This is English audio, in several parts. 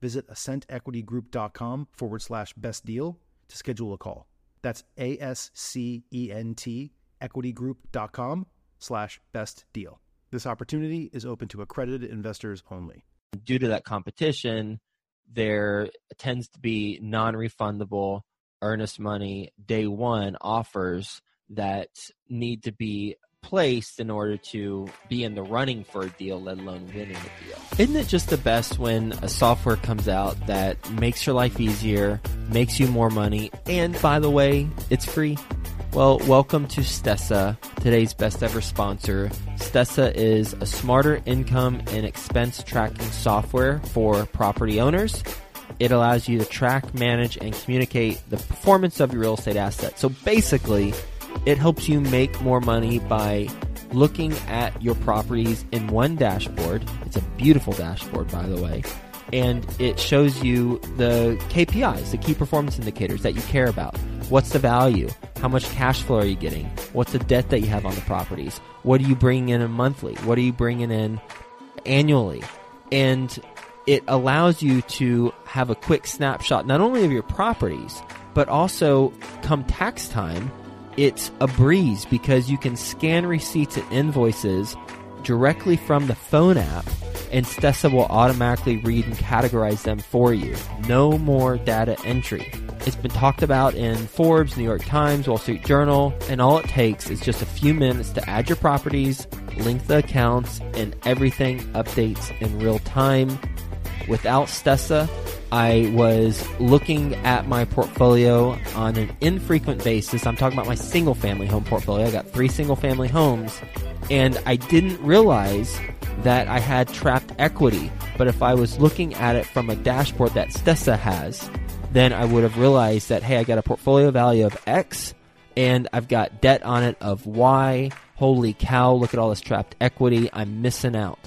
visit ascentequitygroup.com forward slash best deal to schedule a call. That's A S C E N T equitygroup.com slash best deal. This opportunity is open to accredited investors only. Due to that competition, there tends to be non refundable earnest money day one offers that need to be placed in order to be in the running for a deal, let alone winning a deal. Isn't it just the best when a software comes out that makes your life easier, makes you more money, and by the way, it's free? Well, welcome to Stessa, today's best ever sponsor. Stessa is a smarter income and expense tracking software for property owners. It allows you to track, manage, and communicate the performance of your real estate assets. So basically, it helps you make more money by looking at your properties in one dashboard. It's a beautiful dashboard, by the way. And it shows you the KPIs, the key performance indicators that you care about. What's the value? How much cash flow are you getting? What's the debt that you have on the properties? What are you bringing in monthly? What are you bringing in annually? And it allows you to have a quick snapshot not only of your properties, but also come tax time, it's a breeze because you can scan receipts and invoices directly from the phone app and Stessa will automatically read and categorize them for you. No more data entry. It's been talked about in Forbes, New York Times, Wall Street Journal, and all it takes is just a few minutes to add your properties, link the accounts, and everything updates in real time. Without Stessa, I was looking at my portfolio on an infrequent basis. I'm talking about my single family home portfolio. I got three single family homes and I didn't realize that I had trapped equity. But if I was looking at it from a dashboard that Stessa has, then I would have realized that, hey, I got a portfolio value of X and I've got debt on it of Y. Holy cow, look at all this trapped equity. I'm missing out.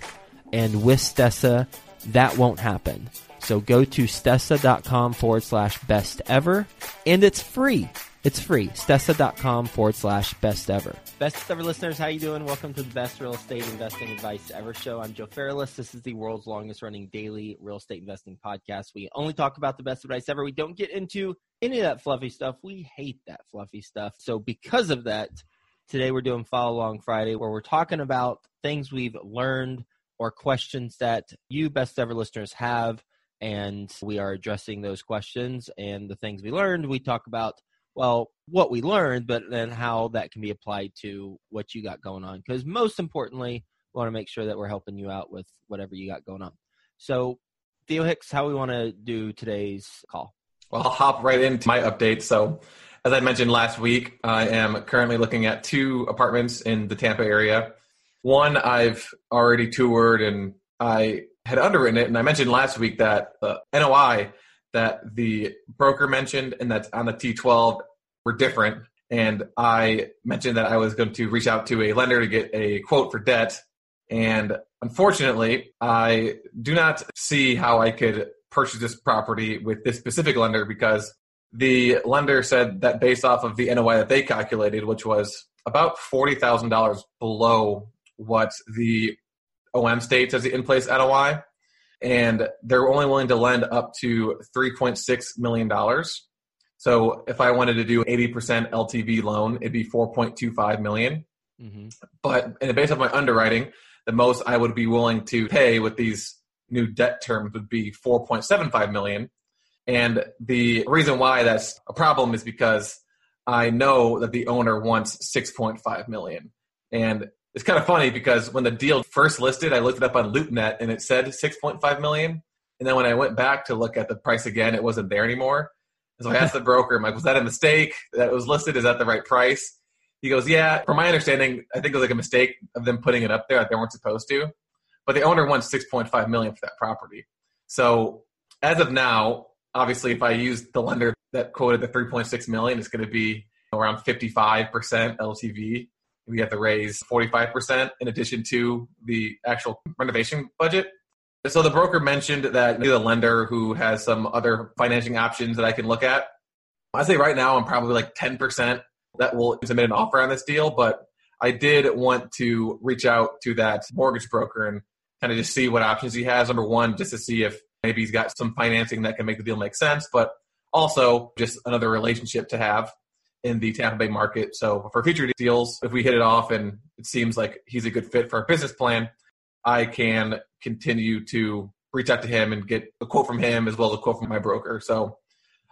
And with Stessa, that won't happen. So go to stessa.com forward slash best ever, and it's free. It's free. Stessa.com forward slash best ever. Best ever listeners, how you doing? Welcome to the best real estate investing advice ever show. I'm Joe Fairless. This is the world's longest running daily real estate investing podcast. We only talk about the best advice ever. We don't get into any of that fluffy stuff. We hate that fluffy stuff. So because of that, today we're doing follow along Friday where we're talking about things we've learned or questions that you best ever listeners have and we are addressing those questions and the things we learned. We talk about well what we learned, but then how that can be applied to what you got going on. Because most importantly, we want to make sure that we're helping you out with whatever you got going on. So, Theo Hicks, how we want to do today's call? Well, I'll hop right into my update. So, as I mentioned last week, I am currently looking at two apartments in the Tampa area. One I've already toured and I had underwritten it, and I mentioned last week that the NOI that the broker mentioned and that's on the T12 were different. And I mentioned that I was going to reach out to a lender to get a quote for debt. And unfortunately, I do not see how I could purchase this property with this specific lender because the lender said that based off of the NOI that they calculated, which was about $40,000 below what the OM states as the in place NOI, and they're only willing to lend up to $3.6 million. So if I wanted to do 80% LTV loan, it'd be 4.25 million. Mm-hmm. But based on my underwriting, the most I would be willing to pay with these new debt terms would be 4.75 million. And the reason why that's a problem is because I know that the owner wants 6.5 million. And it's kind of funny because when the deal first listed, I looked it up on LoopNet and it said 6.5 million. And then when I went back to look at the price again, it wasn't there anymore. so I asked the broker, I'm like, was that a mistake that it was listed? Is that the right price? He goes, yeah. From my understanding, I think it was like a mistake of them putting it up there that they weren't supposed to. But the owner wants 6.5 million for that property. So as of now, obviously, if I use the lender that quoted the 3.6 million, it's going to be around 55% LTV. We have to raise 45% in addition to the actual renovation budget. So the broker mentioned that the lender who has some other financing options that I can look at. I say right now I'm probably like 10% that will submit an offer on this deal, but I did want to reach out to that mortgage broker and kind of just see what options he has. Number one, just to see if maybe he's got some financing that can make the deal make sense, but also just another relationship to have in the Tampa Bay market. So for future deals, if we hit it off and it seems like he's a good fit for our business plan, I can continue to reach out to him and get a quote from him as well as a quote from my broker. So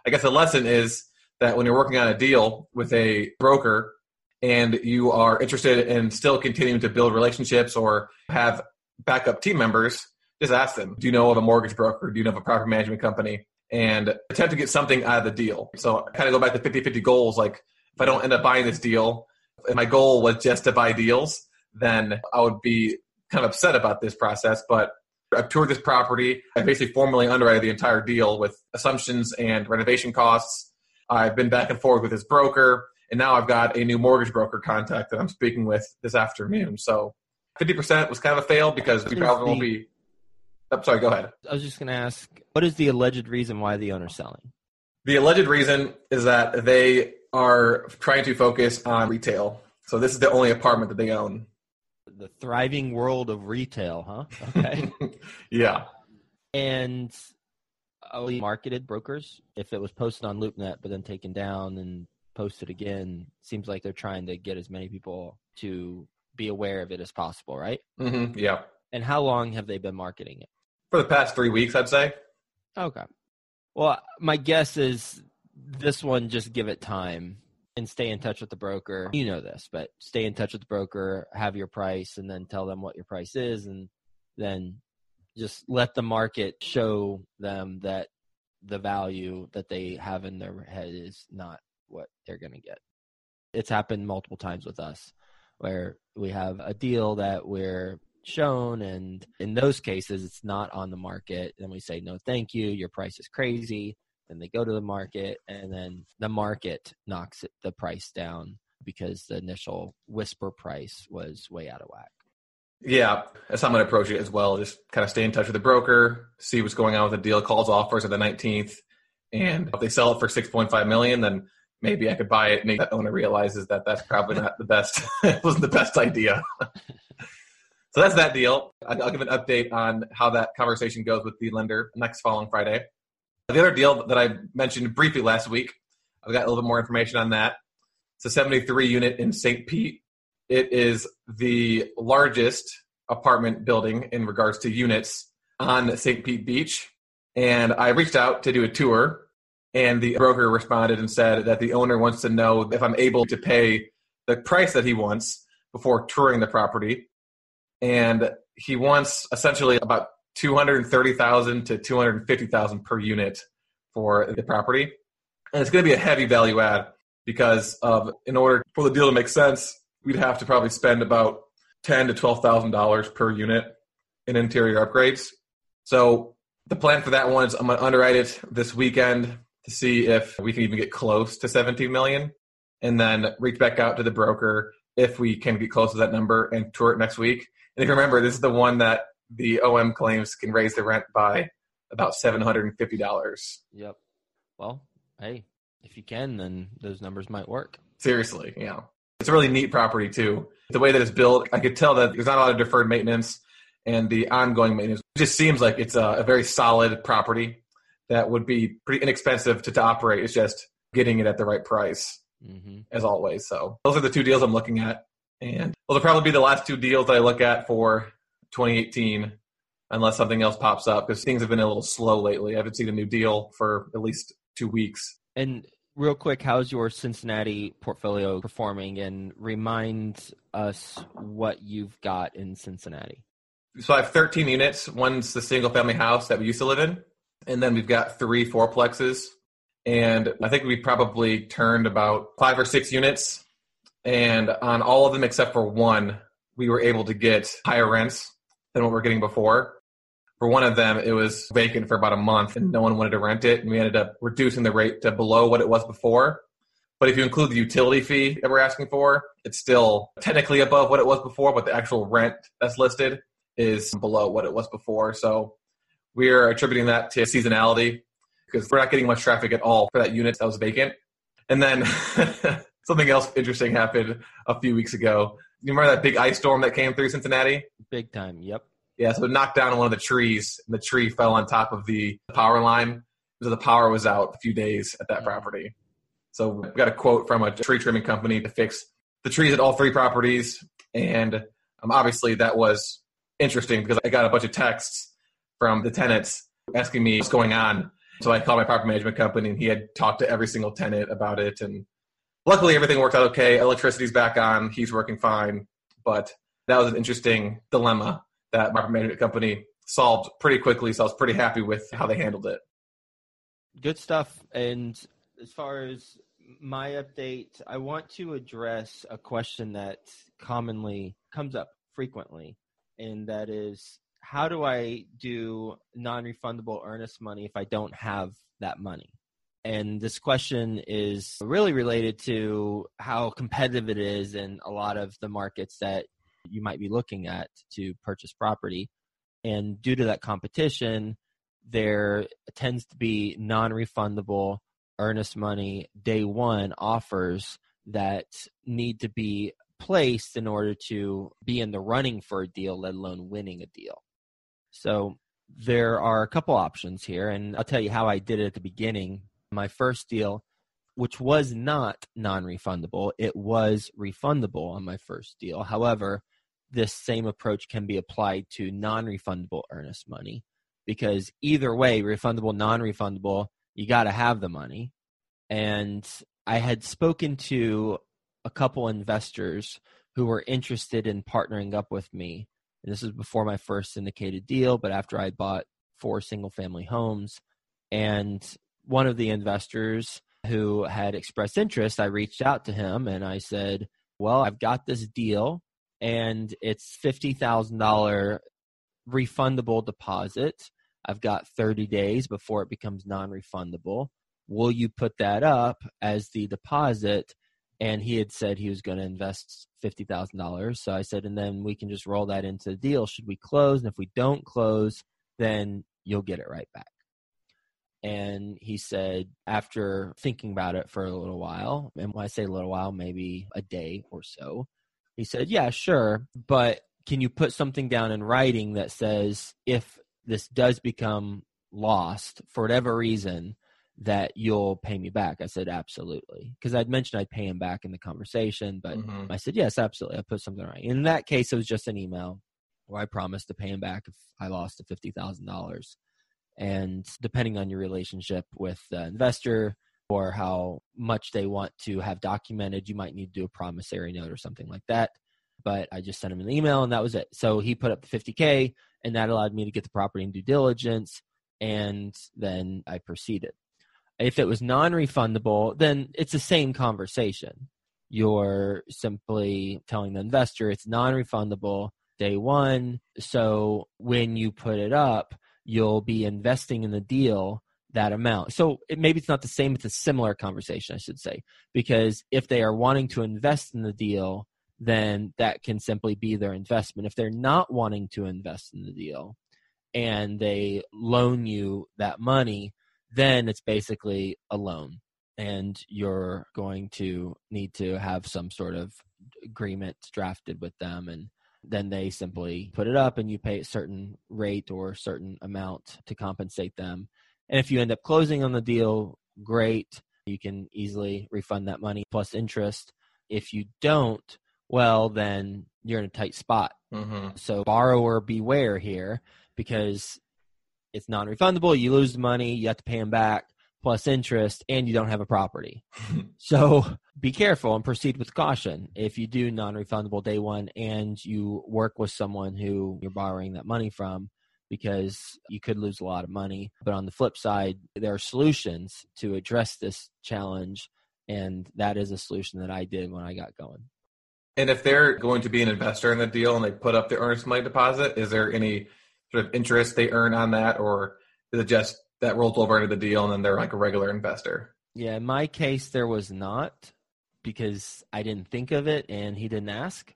I guess the lesson is that when you're working on a deal with a broker and you are interested in still continuing to build relationships or have backup team members, just ask them, do you know of a mortgage broker? Do you know of a property management company? And attempt to get something out of the deal. So I kind of go back to 50 50 goals. Like, if I don't end up buying this deal, if my goal was just to buy deals, then I would be kind of upset about this process. But I've toured this property. I basically formally underwrite the entire deal with assumptions and renovation costs. I've been back and forth with his broker, and now I've got a new mortgage broker contact that I'm speaking with this afternoon. So 50% was kind of a fail because we probably won't be I'm sorry, go ahead. I was just going to ask, what is the alleged reason why the owner's selling? The alleged reason is that they are trying to focus on retail. So this is the only apartment that they own. The thriving world of retail, huh? Okay. yeah. And only marketed brokers. If it was posted on LoopNet but then taken down and posted again, seems like they're trying to get as many people to be aware of it as possible, right? Mm-hmm. Yeah. And how long have they been marketing it? For the past three weeks, I'd say. Okay. Well, my guess is this one, just give it time and stay in touch with the broker. You know this, but stay in touch with the broker, have your price, and then tell them what your price is, and then just let the market show them that the value that they have in their head is not what they're going to get. It's happened multiple times with us where we have a deal that we're shown and in those cases it's not on the market. Then we say no thank you. Your price is crazy. Then they go to the market and then the market knocks it, the price down because the initial whisper price was way out of whack. Yeah that's how i'm going to approach it as well just kind of stay in touch with the broker see what's going on with the deal calls offers at the 19th and if they sell it for 6.5 million then maybe i could buy it. And the owner realizes that that's probably not the best wasn't the best idea So that's that deal. I'll give an update on how that conversation goes with the lender next following Friday. The other deal that I mentioned briefly last week, I've got a little bit more information on that. It's a 73 unit in St. Pete. It is the largest apartment building in regards to units on St. Pete Beach. And I reached out to do a tour, and the broker responded and said that the owner wants to know if I'm able to pay the price that he wants before touring the property and he wants essentially about 230,000 to 250,000 per unit for the property. And it's going to be a heavy value add because of in order for the deal to make sense, we'd have to probably spend about ten to twelve thousand dollars per unit in interior upgrades. So the plan for that one is I'm going to underwrite it this weekend to see if we can even get close to 17 million, and then reach back out to the broker if we can get close to that number and tour it next week. And if you remember, this is the one that the OM claims can raise the rent by about seven hundred and fifty dollars. Yep. Well, hey, if you can, then those numbers might work. Seriously, yeah. It's a really neat property too. The way that it's built, I could tell that there's not a lot of deferred maintenance and the ongoing maintenance. It just seems like it's a, a very solid property that would be pretty inexpensive to, to operate. It's just getting it at the right price, mm-hmm. as always. So those are the two deals I'm looking at. And they'll probably be the last two deals that I look at for 2018. unless something else pops up because things have been a little slow lately. I haven't seen a new deal for at least two weeks. And real quick, how's your Cincinnati portfolio performing? And remind us what you've got in Cincinnati. So I have 13 units. One's the single family house that we used to live in. And then we've got three fourplexes. And I think we probably turned about five or six units. And on all of them except for one, we were able to get higher rents than what we are getting before. For one of them, it was vacant for about a month and no one wanted to rent it. And we ended up reducing the rate to below what it was before. But if you include the utility fee that we're asking for, it's still technically above what it was before, but the actual rent that's listed is below what it was before. So we're attributing that to seasonality because we're not getting much traffic at all for that unit that was vacant. And then something else interesting happened a few weeks ago. You remember that big ice storm that came through Cincinnati? Big time, yep. Yeah, so it knocked down one of the trees, and the tree fell on top of the power line. So the power was out a few days at that mm-hmm. property. So we got a quote from a tree trimming company to fix the trees at all three properties. And um, obviously that was interesting because I got a bunch of texts from the tenants asking me what's going on. So I called my property management company and he had talked to every single tenant about it. And luckily everything worked out okay. Electricity's back on. He's working fine. But that was an interesting dilemma that my management company solved pretty quickly. So I was pretty happy with how they handled it. Good stuff. And as far as my update, I want to address a question that commonly comes up frequently, and that is how do I do non refundable earnest money if I don't have that money? And this question is really related to how competitive it is in a lot of the markets that you might be looking at to purchase property. And due to that competition, there tends to be non refundable earnest money day one offers that need to be placed in order to be in the running for a deal, let alone winning a deal. So there are a couple options here, and I'll tell you how I did it at the beginning. My first deal, which was not non refundable, it was refundable on my first deal. However, this same approach can be applied to non refundable earnest money because either way, refundable, non refundable, you got to have the money. And I had spoken to a couple investors who were interested in partnering up with me. And this was before my first syndicated deal, but after I bought four single family homes. And one of the investors who had expressed interest, I reached out to him and I said, Well, I've got this deal and it's $50,000 refundable deposit. I've got 30 days before it becomes non refundable. Will you put that up as the deposit? And he had said he was going to invest $50,000. So I said, and then we can just roll that into the deal. Should we close? And if we don't close, then you'll get it right back. And he said, after thinking about it for a little while, and when I say a little while, maybe a day or so, he said, Yeah, sure. But can you put something down in writing that says if this does become lost for whatever reason, that you'll pay me back? I said, Absolutely. Because I'd mentioned I'd pay him back in the conversation, but mm-hmm. I said, Yes, absolutely. I put something right. In that case, it was just an email where I promised to pay him back if I lost the $50,000. And depending on your relationship with the investor, or how much they want to have documented. You might need to do a promissory note or something like that. But I just sent him an email and that was it. So he put up the 50K and that allowed me to get the property in due diligence. And then I proceeded. If it was non refundable, then it's the same conversation. You're simply telling the investor it's non refundable day one. So when you put it up, you'll be investing in the deal that amount. So it, maybe it's not the same, it's a similar conversation, I should say, because if they are wanting to invest in the deal, then that can simply be their investment. If they're not wanting to invest in the deal and they loan you that money, then it's basically a loan and you're going to need to have some sort of agreement drafted with them and then they simply put it up and you pay a certain rate or a certain amount to compensate them and if you end up closing on the deal, great. You can easily refund that money plus interest. If you don't, well, then you're in a tight spot. Mm-hmm. So borrower beware here because it's non-refundable. You lose the money, you have to pay them back plus interest, and you don't have a property. so be careful and proceed with caution. If you do non-refundable day one and you work with someone who you're borrowing that money from, because you could lose a lot of money. But on the flip side, there are solutions to address this challenge. And that is a solution that I did when I got going. And if they're going to be an investor in the deal and they put up the earnest money deposit, is there any sort of interest they earn on that, or is it just that rolls over into the deal and then they're like a regular investor? Yeah, in my case, there was not because I didn't think of it and he didn't ask.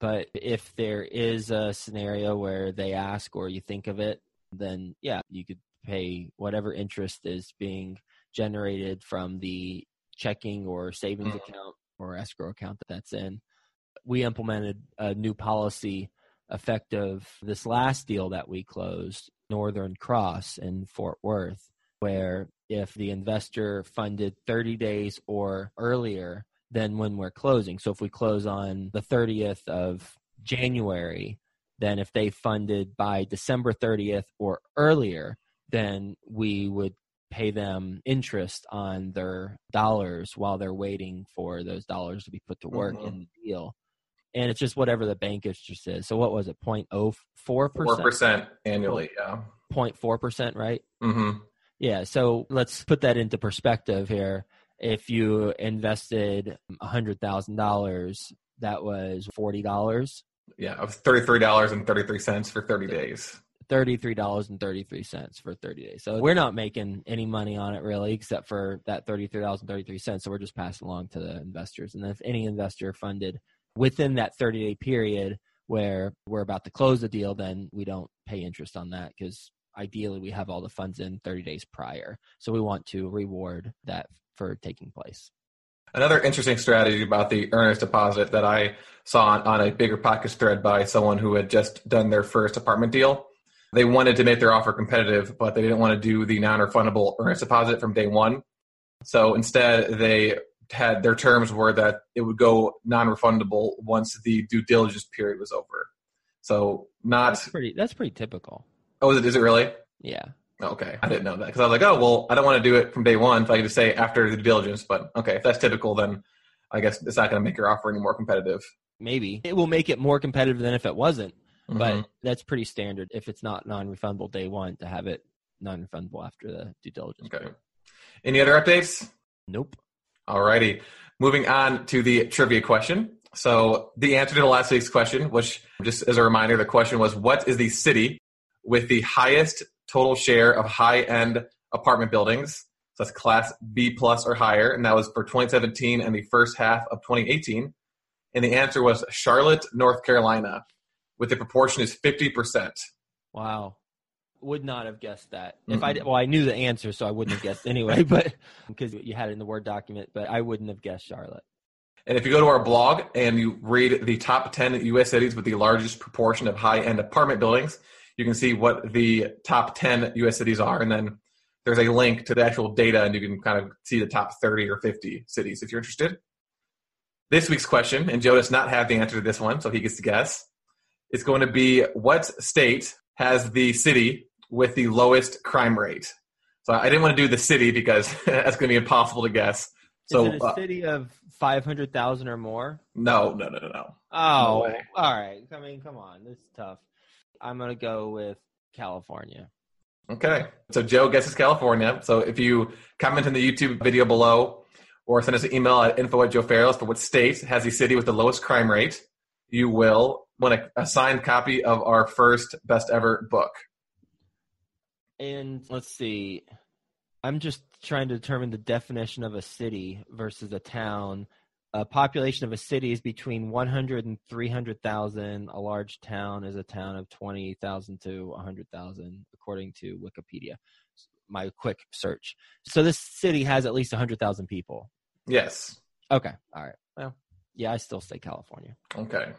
But if there is a scenario where they ask or you think of it, then yeah, you could pay whatever interest is being generated from the checking or savings mm-hmm. account or escrow account that that's in. We implemented a new policy effective this last deal that we closed, Northern Cross in Fort Worth, where if the investor funded 30 days or earlier than when we're closing. So if we close on the 30th of January, then if they funded by December 30th or earlier, then we would pay them interest on their dollars while they're waiting for those dollars to be put to work mm-hmm. in the deal and it's just whatever the bank interest is. So what was it? 0.04 percent. percent annually. Yeah. 0.4 percent, right? Mm-hmm. Yeah. So let's put that into perspective here. If you invested hundred thousand dollars, that was forty dollars. Yeah, of thirty-three dollars and thirty-three cents for thirty days. Thirty-three dollars and thirty-three cents for thirty days. So we're not making any money on it really, except for that thirty-three dollars and thirty-three cents. So we're just passing along to the investors. And if any investor funded within that 30 day period where we're about to close the deal, then we don't pay interest on that because ideally we have all the funds in 30 days prior. So we want to reward that for taking place. Another interesting strategy about the earnest deposit that I saw on, on a BiggerPockets thread by someone who had just done their first apartment deal. They wanted to make their offer competitive, but they didn't want to do the non refundable earnest deposit from day one. So instead, they had their terms were that it would go non-refundable once the due diligence period was over. So not that's pretty. That's pretty typical. Oh, is it? Is it really? Yeah. Okay, I didn't know that because I was like, oh well, I don't want to do it from day one. If I could just say after the due diligence. But okay, if that's typical, then I guess it's not going to make your offer any more competitive. Maybe it will make it more competitive than if it wasn't. Mm-hmm. But that's pretty standard if it's not non-refundable day one to have it non-refundable after the due diligence. Okay. Period. Any other updates? Nope. Alrighty. Moving on to the trivia question. So the answer to the last week's question, which just as a reminder, the question was what is the city with the highest total share of high end apartment buildings? So that's class B plus or higher. And that was for 2017 and the first half of 2018. And the answer was Charlotte, North Carolina, with the proportion is 50%. Wow would not have guessed that. If mm-hmm. I well, I knew the answer, so I wouldn't have guessed anyway. But because you had it in the word document, but I wouldn't have guessed Charlotte. And if you go to our blog and you read the top 10 U.S. cities with the largest proportion of high-end apartment buildings, you can see what the top 10 U.S. cities are, and then there's a link to the actual data, and you can kind of see the top 30 or 50 cities if you're interested. This week's question, and Joe does not have the answer to this one, so he gets to guess. It's going to be what state has the city with the lowest crime rate. So I didn't want to do the city because that's going to be impossible to guess. So Is it a uh, city of five hundred thousand or more? No, no, no, no, no. Oh, no all right. I mean, come on, this is tough. I'm going to go with California. Okay, so Joe guesses California. So if you comment in the YouTube video below, or send us an email at info at Joe Fairless for what state has the city with the lowest crime rate, you will win a, a signed copy of our first best ever book. And let's see. I'm just trying to determine the definition of a city versus a town. A population of a city is between 100 and 300,000. A large town is a town of 20,000 to 100,000, according to Wikipedia. My quick search. So this city has at least 100,000 people. Yes. Okay. All right. Well, yeah, I still say California. Okay.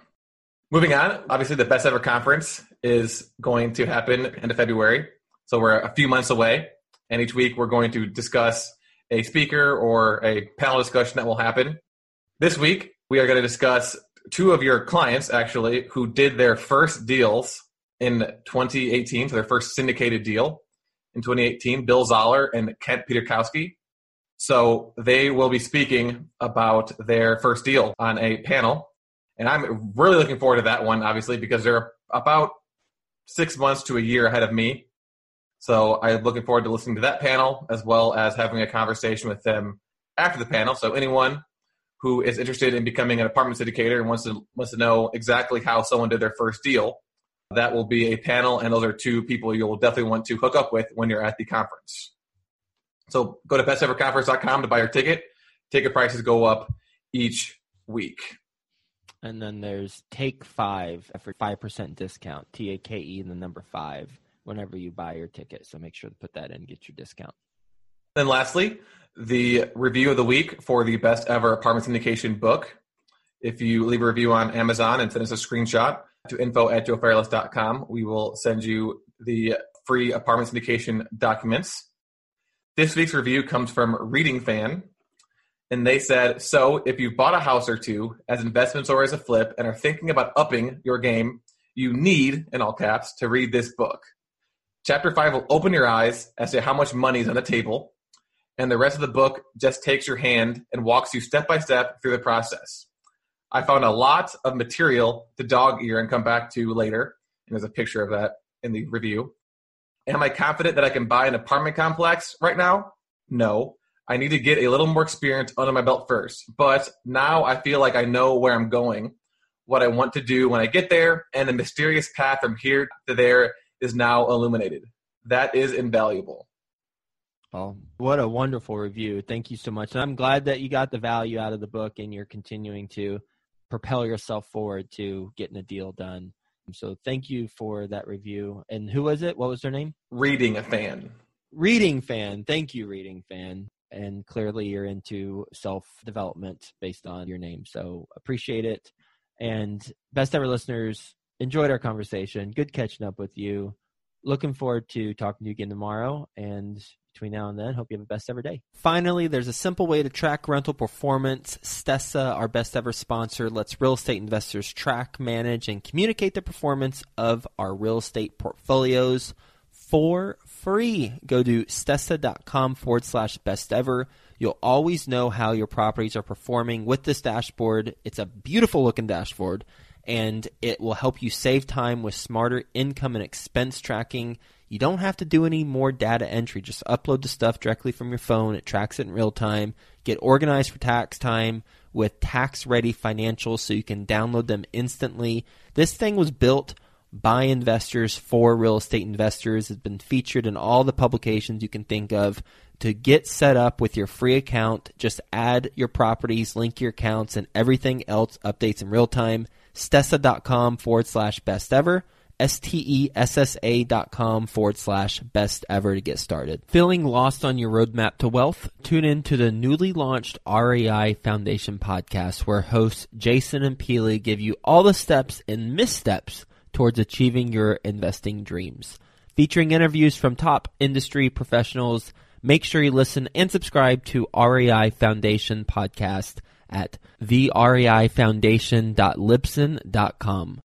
Moving on, obviously, the best ever conference is going to happen end of February. So we're a few months away, and each week we're going to discuss a speaker or a panel discussion that will happen. This week we are going to discuss two of your clients actually who did their first deals in 2018 for their first syndicated deal in 2018, Bill Zoller and Kent Pietrkowski. So they will be speaking about their first deal on a panel. And I'm really looking forward to that one, obviously, because they're about six months to a year ahead of me. So I'm looking forward to listening to that panel as well as having a conversation with them after the panel. So anyone who is interested in becoming an apartment syndicator and wants to wants to know exactly how someone did their first deal, that will be a panel, and those are two people you'll definitely want to hook up with when you're at the conference. So go to besteverconference.com to buy your ticket. Ticket prices go up each week. And then there's Take Five for five percent discount. T A K E the number five whenever you buy your ticket. So make sure to put that in, and get your discount. Then lastly, the review of the week for the best ever apartment syndication book. If you leave a review on Amazon and send us a screenshot to info at joefairless.com, we will send you the free apartment syndication documents. This week's review comes from Reading Fan, and they said, "So, if you've bought a house or two as investments or as a flip and are thinking about upping your game, you need, in all caps, to read this book. Chapter five will open your eyes as to how much money is on the table, and the rest of the book just takes your hand and walks you step by step through the process. I found a lot of material to dog ear and come back to later, and there's a picture of that in the review. Am I confident that I can buy an apartment complex right now? No. I need to get a little more experience under my belt first. But now I feel like I know where I'm going, what I want to do when I get there, and the mysterious path from here to there is now illuminated. That is invaluable. Well, what a wonderful review. Thank you so much. And I'm glad that you got the value out of the book and you're continuing to propel yourself forward to getting a deal done. So thank you for that review. And who was it? What was their name? Reading a fan. Reading fan. Thank you, reading fan. And clearly you're into self development based on your name. So appreciate it. And best ever listeners, enjoyed our conversation. Good catching up with you. Looking forward to talking to you again tomorrow. And between now and then, hope you have a best ever day. Finally, there's a simple way to track rental performance. Stessa, our best ever sponsor, lets real estate investors track, manage, and communicate the performance of our real estate portfolios for free. Go to stessa.com forward slash best ever. You'll always know how your properties are performing with this dashboard. It's a beautiful looking dashboard and it will help you save time with smarter income and expense tracking. You don't have to do any more data entry. Just upload the stuff directly from your phone. It tracks it in real time. Get organized for tax time with tax ready financials so you can download them instantly. This thing was built by investors for real estate investors. It's been featured in all the publications you can think of. To get set up with your free account, just add your properties, link your accounts, and everything else updates in real time. Stessa.com forward slash best ever. S-T-E-S-S-A dot com forward slash best ever to get started. Feeling lost on your roadmap to wealth? Tune in to the newly launched REI Foundation podcast where hosts Jason and Peely give you all the steps and missteps towards achieving your investing dreams. Featuring interviews from top industry professionals, make sure you listen and subscribe to REI Foundation podcast at thereifoundation.libsyn.com.